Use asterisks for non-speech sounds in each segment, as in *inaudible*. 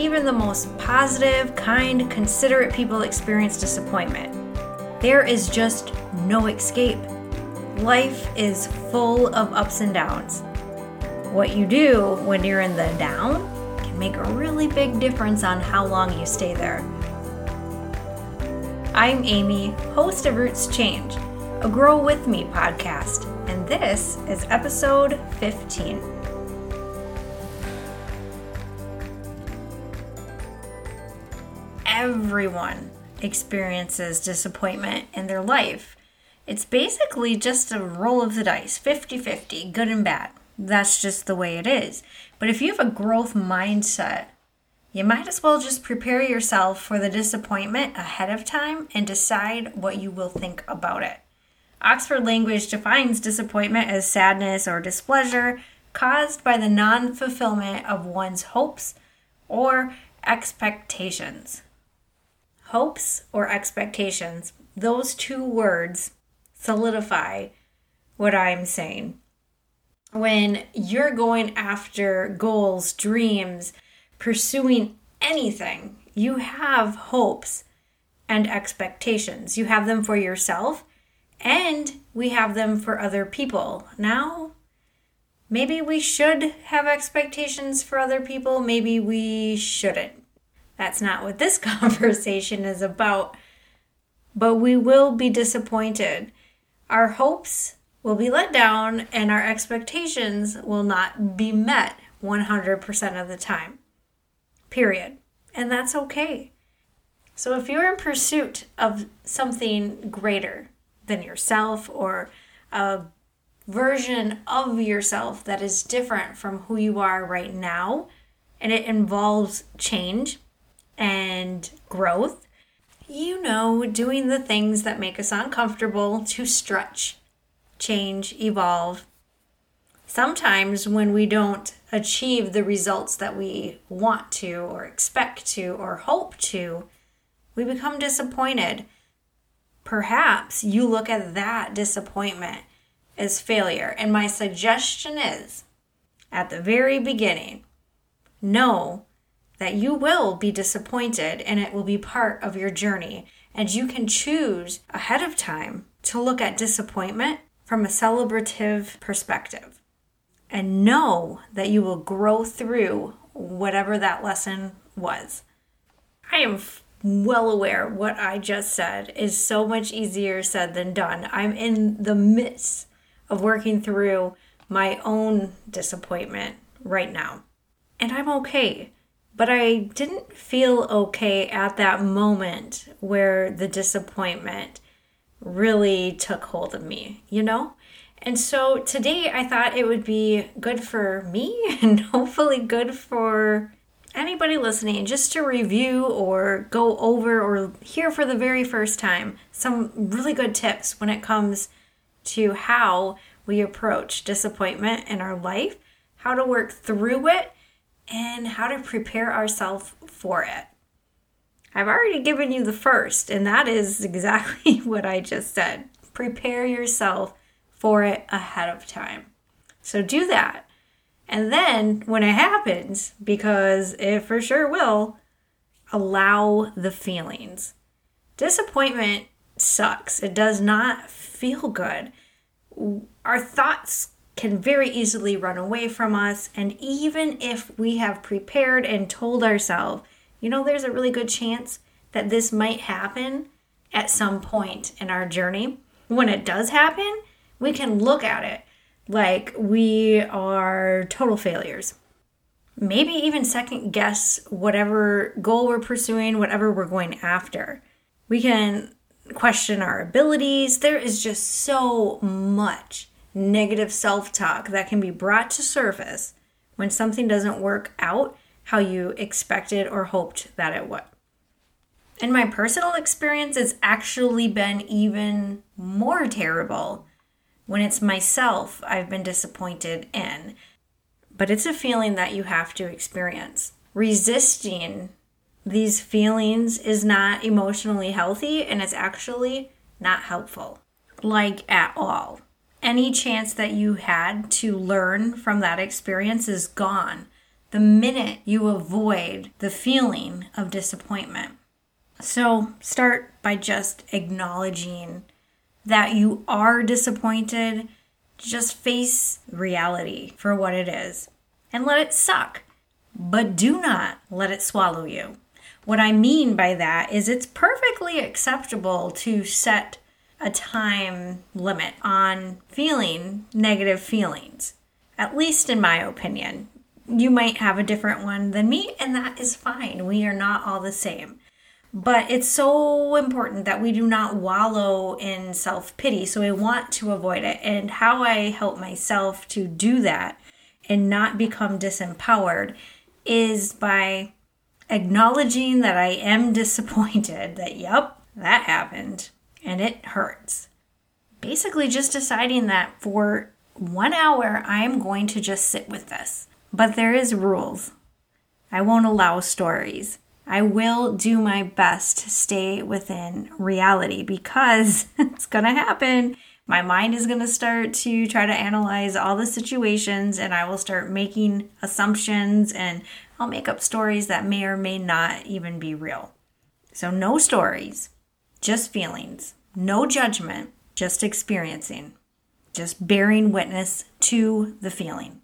Even the most positive, kind, considerate people experience disappointment. There is just no escape. Life is full of ups and downs. What you do when you're in the down can make a really big difference on how long you stay there. I'm Amy, host of Roots Change, a Grow With Me podcast, and this is episode 15. Everyone experiences disappointment in their life. It's basically just a roll of the dice 50 50, good and bad. That's just the way it is. But if you have a growth mindset, you might as well just prepare yourself for the disappointment ahead of time and decide what you will think about it. Oxford Language defines disappointment as sadness or displeasure caused by the non fulfillment of one's hopes or expectations. Hopes or expectations, those two words solidify what I'm saying. When you're going after goals, dreams, pursuing anything, you have hopes and expectations. You have them for yourself and we have them for other people. Now, maybe we should have expectations for other people, maybe we shouldn't. That's not what this *laughs* conversation is about. But we will be disappointed. Our hopes will be let down, and our expectations will not be met 100% of the time period. And that's okay. So if you're in pursuit of something greater than yourself or a version of yourself that is different from who you are right now, and it involves change and growth, you know, doing the things that make us uncomfortable to stretch, change, evolve. Sometimes when we don't achieve the results that we want to, or expect to, or hope to, we become disappointed. Perhaps you look at that disappointment as failure. And my suggestion is at the very beginning, know that you will be disappointed and it will be part of your journey. And you can choose ahead of time to look at disappointment from a celebrative perspective and know that you will grow through whatever that lesson was. I am well aware what I just said is so much easier said than done. I'm in the midst of working through my own disappointment right now. And I'm okay. But I didn't feel okay at that moment where the disappointment really took hold of me, you know? And so today I thought it would be good for me *laughs* and hopefully good for anybody listening just to review or go over or hear for the very first time some really good tips when it comes to how we approach disappointment in our life, how to work through it, and how to prepare ourselves for it. I've already given you the first, and that is exactly *laughs* what I just said. Prepare yourself for it ahead of time. So do that. And then when it happens, because it for sure will, allow the feelings. Disappointment sucks. It does not feel good. Our thoughts can very easily run away from us. And even if we have prepared and told ourselves, you know, there's a really good chance that this might happen at some point in our journey, when it does happen, we can look at it like we are total failures. Maybe even second guess whatever goal we're pursuing, whatever we're going after. We can question our abilities. There is just so much negative self talk that can be brought to surface when something doesn't work out how you expected or hoped that it would. In my personal experience, it's actually been even more terrible when it's myself I've been disappointed in. But it's a feeling that you have to experience. Resisting these feelings is not emotionally healthy and it's actually not helpful, like at all. Any chance that you had to learn from that experience is gone. the minute you avoid the feeling of disappointment. So start by just acknowledging that you are disappointed. Just face reality for what it is and let it suck. But do not let it swallow you. What I mean by that is it's perfectly acceptable to set a time limit on feeling negative feelings, at least in my opinion. You might have a different one than me, and that is fine. We are not all the same. But it's so important that we do not wallow in self pity. So I want to avoid it. And how I help myself to do that and not become disempowered is by acknowledging that I am *laughs* disappointed that, yep, that happened and it hurts. Basically, just deciding that for one hour, I am going to just sit with this. But there is rules. I won't allow stories. I will do my best to stay within reality because *laughs* it's going to happen. My mind is going to start to try to analyze all the situations and I will start making assumptions and I'll make up stories that may or may not even be real. So, no stories, just feelings, no judgment, just experiencing, just bearing witness to the feeling.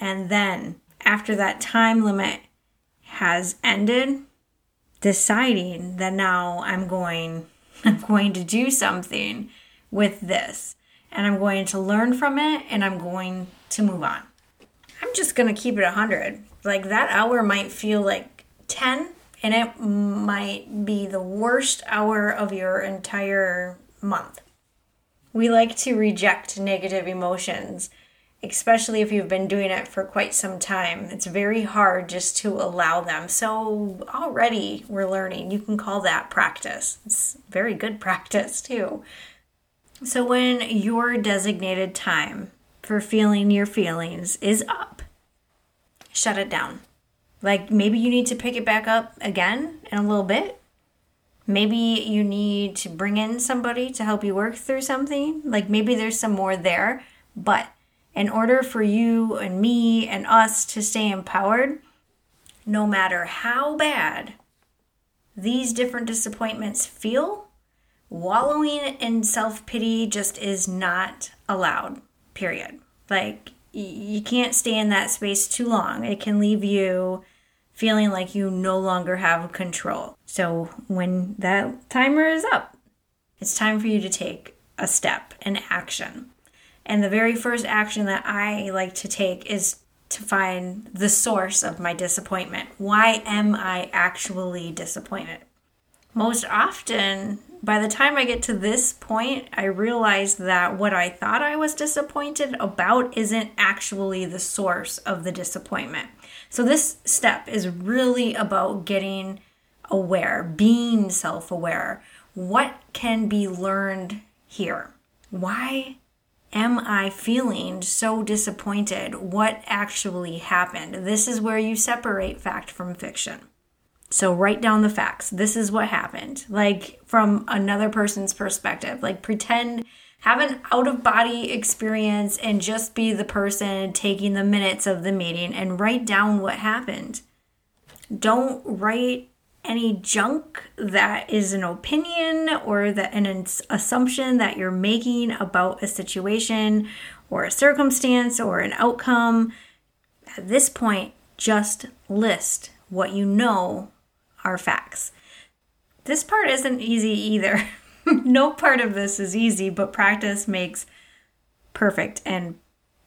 And then, after that time limit has ended, deciding that now I'm going *laughs* I'm going to do something with this and I'm going to learn from it and I'm going to move on. I'm just going to keep it 100. Like that hour might feel like 10 and it might be the worst hour of your entire month. We like to reject negative emotions, especially if you've been doing it for quite some time. It's very hard just to allow them. So, already we're learning. You can call that practice. It's very good *laughs* practice, too. So, when your designated time for feeling your feelings is up, shut it down. Like maybe you need to pick it back up again in a little bit. Maybe you need to bring in somebody to help you work through something. Like maybe there's some more there. But in order for you and me and us to stay empowered, no matter how bad these different disappointments feel, wallowing in self pity just is not allowed, period. Like, you can't stay in that space too long. It can leave you feeling like you no longer have control. So when that timer is up, it's time for you to take a step, an action. And the very first action that I like to take is to find the source of my disappointment. Why am I actually disappointed? Most often, by the time I get to this point, I realize that what I thought I was disappointed about isn't actually the source of the disappointment. So, this step is really about getting aware, being self aware. What can be learned here? Why am I feeling so disappointed? What actually happened? This is where you separate fact from fiction. So write down the facts. This is what happened. Like from another person's perspective. Like pretend have an out of body experience and just be the person taking the minutes of the meeting and write down what happened. Don't write any junk that is an opinion or that an assumption that you're making about a situation or a circumstance or an outcome. At this point, just list what you know are facts. This part isn't easy either. *laughs* no part of this is easy, but practice makes perfect and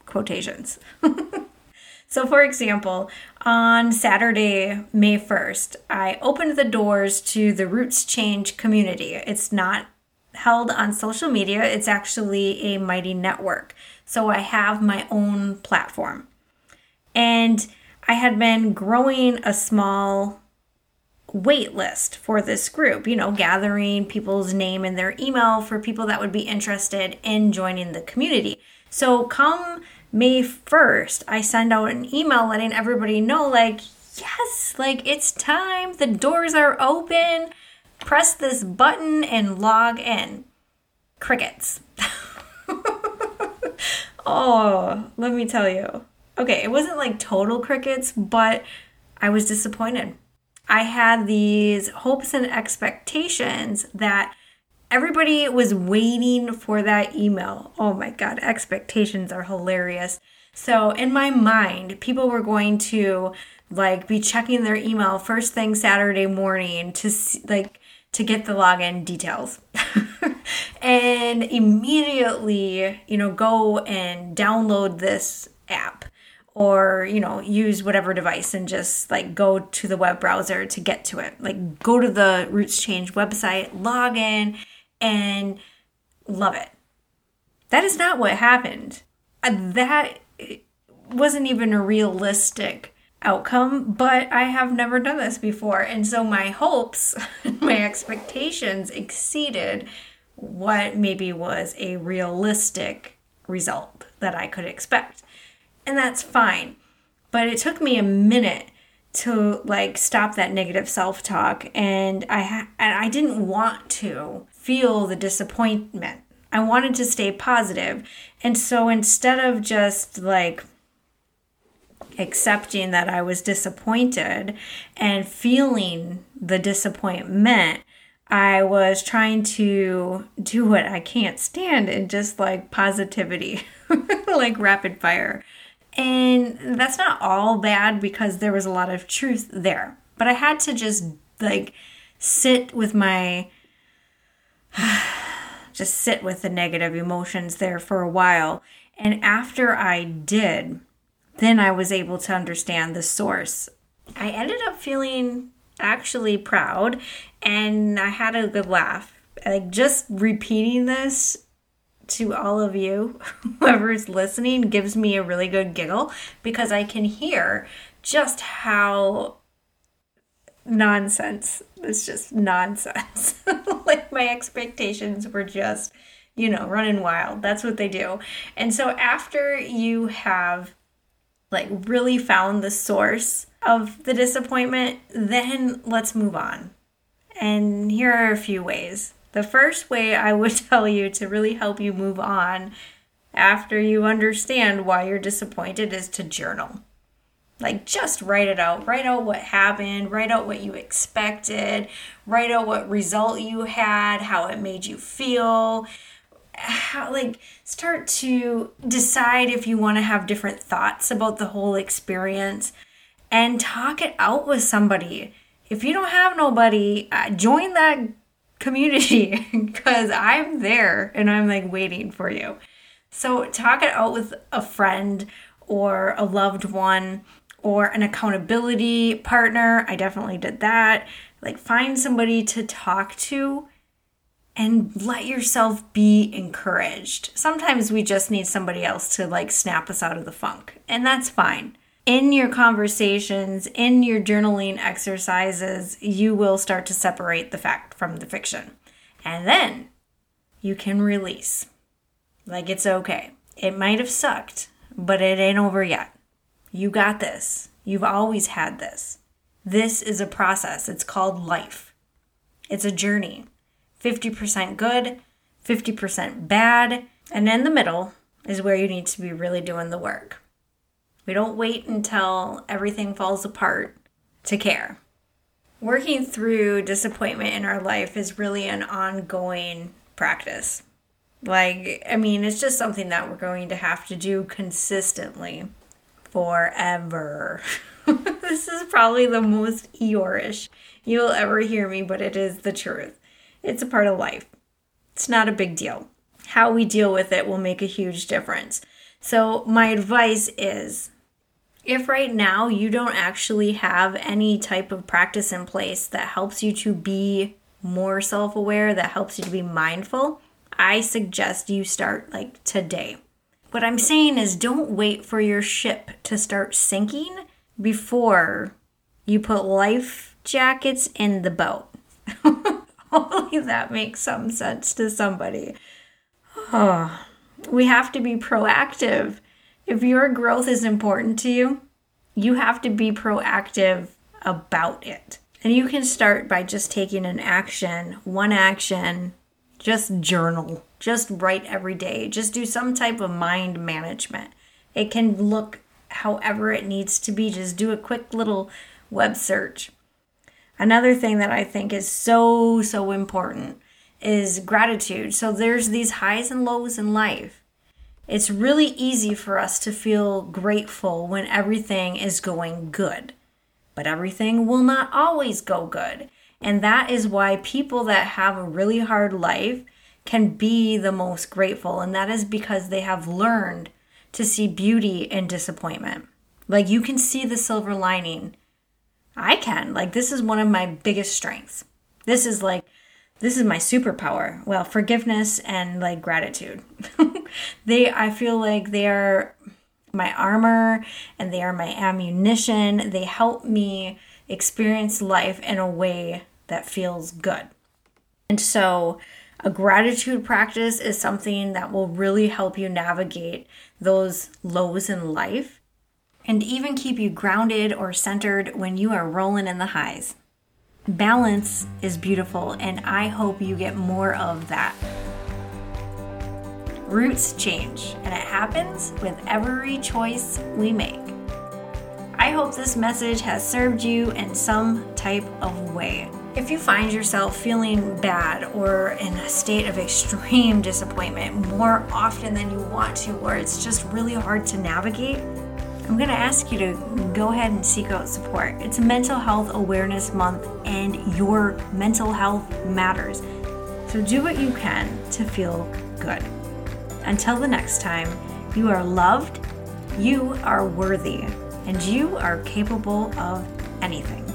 quotations. *laughs* so, for example, on Saturday, May 1st, I opened the doors to the Roots Change community. It's not held on social media, it's actually a mighty network. So, I have my own platform. And I had been growing a small wait list for this group, you know, gathering people's name and their email for people that would be interested in joining the community. So come May 1st, I send out an email letting everybody know, like, yes, like it's time, the doors are open. Press this button and log in. Crickets. *laughs* oh, let me tell you. okay, it wasn't like total crickets, but I was disappointed. I had these hopes and expectations that everybody was waiting for that email. Oh my God, expectations are hilarious. So, in my mind, people were going to like be checking their email first thing Saturday morning to like to get the login details. *laughs* and immediately, you know, go and download this app or, you know, use whatever device and just like go to the web browser to get to it. Like go to the Roots Change website, log in and love it. That is not what happened. Uh, that wasn't even a realistic outcome, but I have never done this before. And so my hopes, *laughs* my expectations exceeded what maybe was a realistic result that I could expect. And that's fine. But it took me a minute to like stop that negative self-talk and I ha- and I didn't want to feel the disappointment. I wanted to stay positive. And so instead of just like accepting that I was disappointed and feeling the disappointment, I was trying to do what I can't stand and just like positivity, *laughs* like rapid fire. And that's not all bad because there was a lot of truth there. But I had to just like sit with my *sighs* just sit with the negative emotions there for a while. And after I did, then I was able to understand the source. I ended up feeling actually proud and I had a good laugh. Like just repeating this to all of you, *laughs* whoever's listening, gives me a really good giggle because I can hear just how nonsense. It's just nonsense. *laughs* like my expectations were just, you know, running wild. That's what they do. And so after you have like really found the source of the disappointment, then let's move on. And here are a few ways. The first way I would *laughs* tell you to really help you move on after you understand why you're disappointed is to journal. Like, just write it out. Write out what happened, write out what you expected, write out what result you had, how it made you feel, how like start to decide if you want to have different thoughts about the whole experience and talk it out with somebody if you don't have nobody uh, join that community *laughs* because i'm there and i'm like waiting for you so talk it out with a friend or a loved one or an accountability partner i definitely did that like find somebody to talk to and let yourself be encouraged. Sometimes we just need somebody else to like snap us out of the funk, and that's fine. In your conversations, in your journaling exercises, you will start to separate the fact from the fiction. And then you can release. Like it's okay. It might have sucked, but it ain't over yet. You got this. You've always had this. This is a process. It's called life. It's a journey. 50% good, 50% bad, and in the middle is where you need to be really doing the work. We don't wait until everything falls apart to care. Working through disappointment in our life is really an ongoing practice. Like, I mean, it's just something that we're going to have to do consistently forever. *laughs* this is probably the most Eeyorish you'll ever hear me, but it is the truth. It's a part of life. It's not a big deal. How we deal with it will make a huge difference. So, my advice is if right now you don't actually have any type of practice in place that helps you to be more self aware, that helps you to be mindful, I suggest you start like today. What I'm saying is don't wait for your ship to start sinking before you put life jackets in the boat. *laughs* Hopefully that makes some sense to somebody. Oh, *sighs* we have to be proactive. If your growth is important to you, you have to be proactive about it. And you can start by just taking an action, one action, just journal, just write every day, just do some type of mind management. It can look however it needs to be. Just do a quick little web search. Another thing that I think is so, so important is gratitude. So there's these highs and lows in life. It's really easy for us to feel grateful when everything is going good, but everything will not always go good. And that is why people that have a really hard life can be the most grateful. And that is because they have learned to see beauty in disappointment. Like you can see the silver lining. I can. Like this is one of my biggest strengths. This is like this is my superpower. Well, forgiveness and like gratitude. *laughs* they I feel like they are my armor and they are my ammunition. They help me experience life in a way that feels good. And so a gratitude practice is something that will really help you navigate those lows in life and even keep you grounded or centered when you are rolling in the highs. Balance is beautiful, and I hope you get more of that. Roots change, and it happens with every choice we make. I hope this message has served you in some type of way. If you find yourself feeling bad or in a state of *laughs* extreme disappointment more often than you want to, or it's just really hard to navigate, I'm going to ask you to go ahead and seek out support. It's Mental Health Awareness Month, and your mental health matters. So do what you can to feel good. Until the next time, you are loved, you are worthy, and you are capable of anything.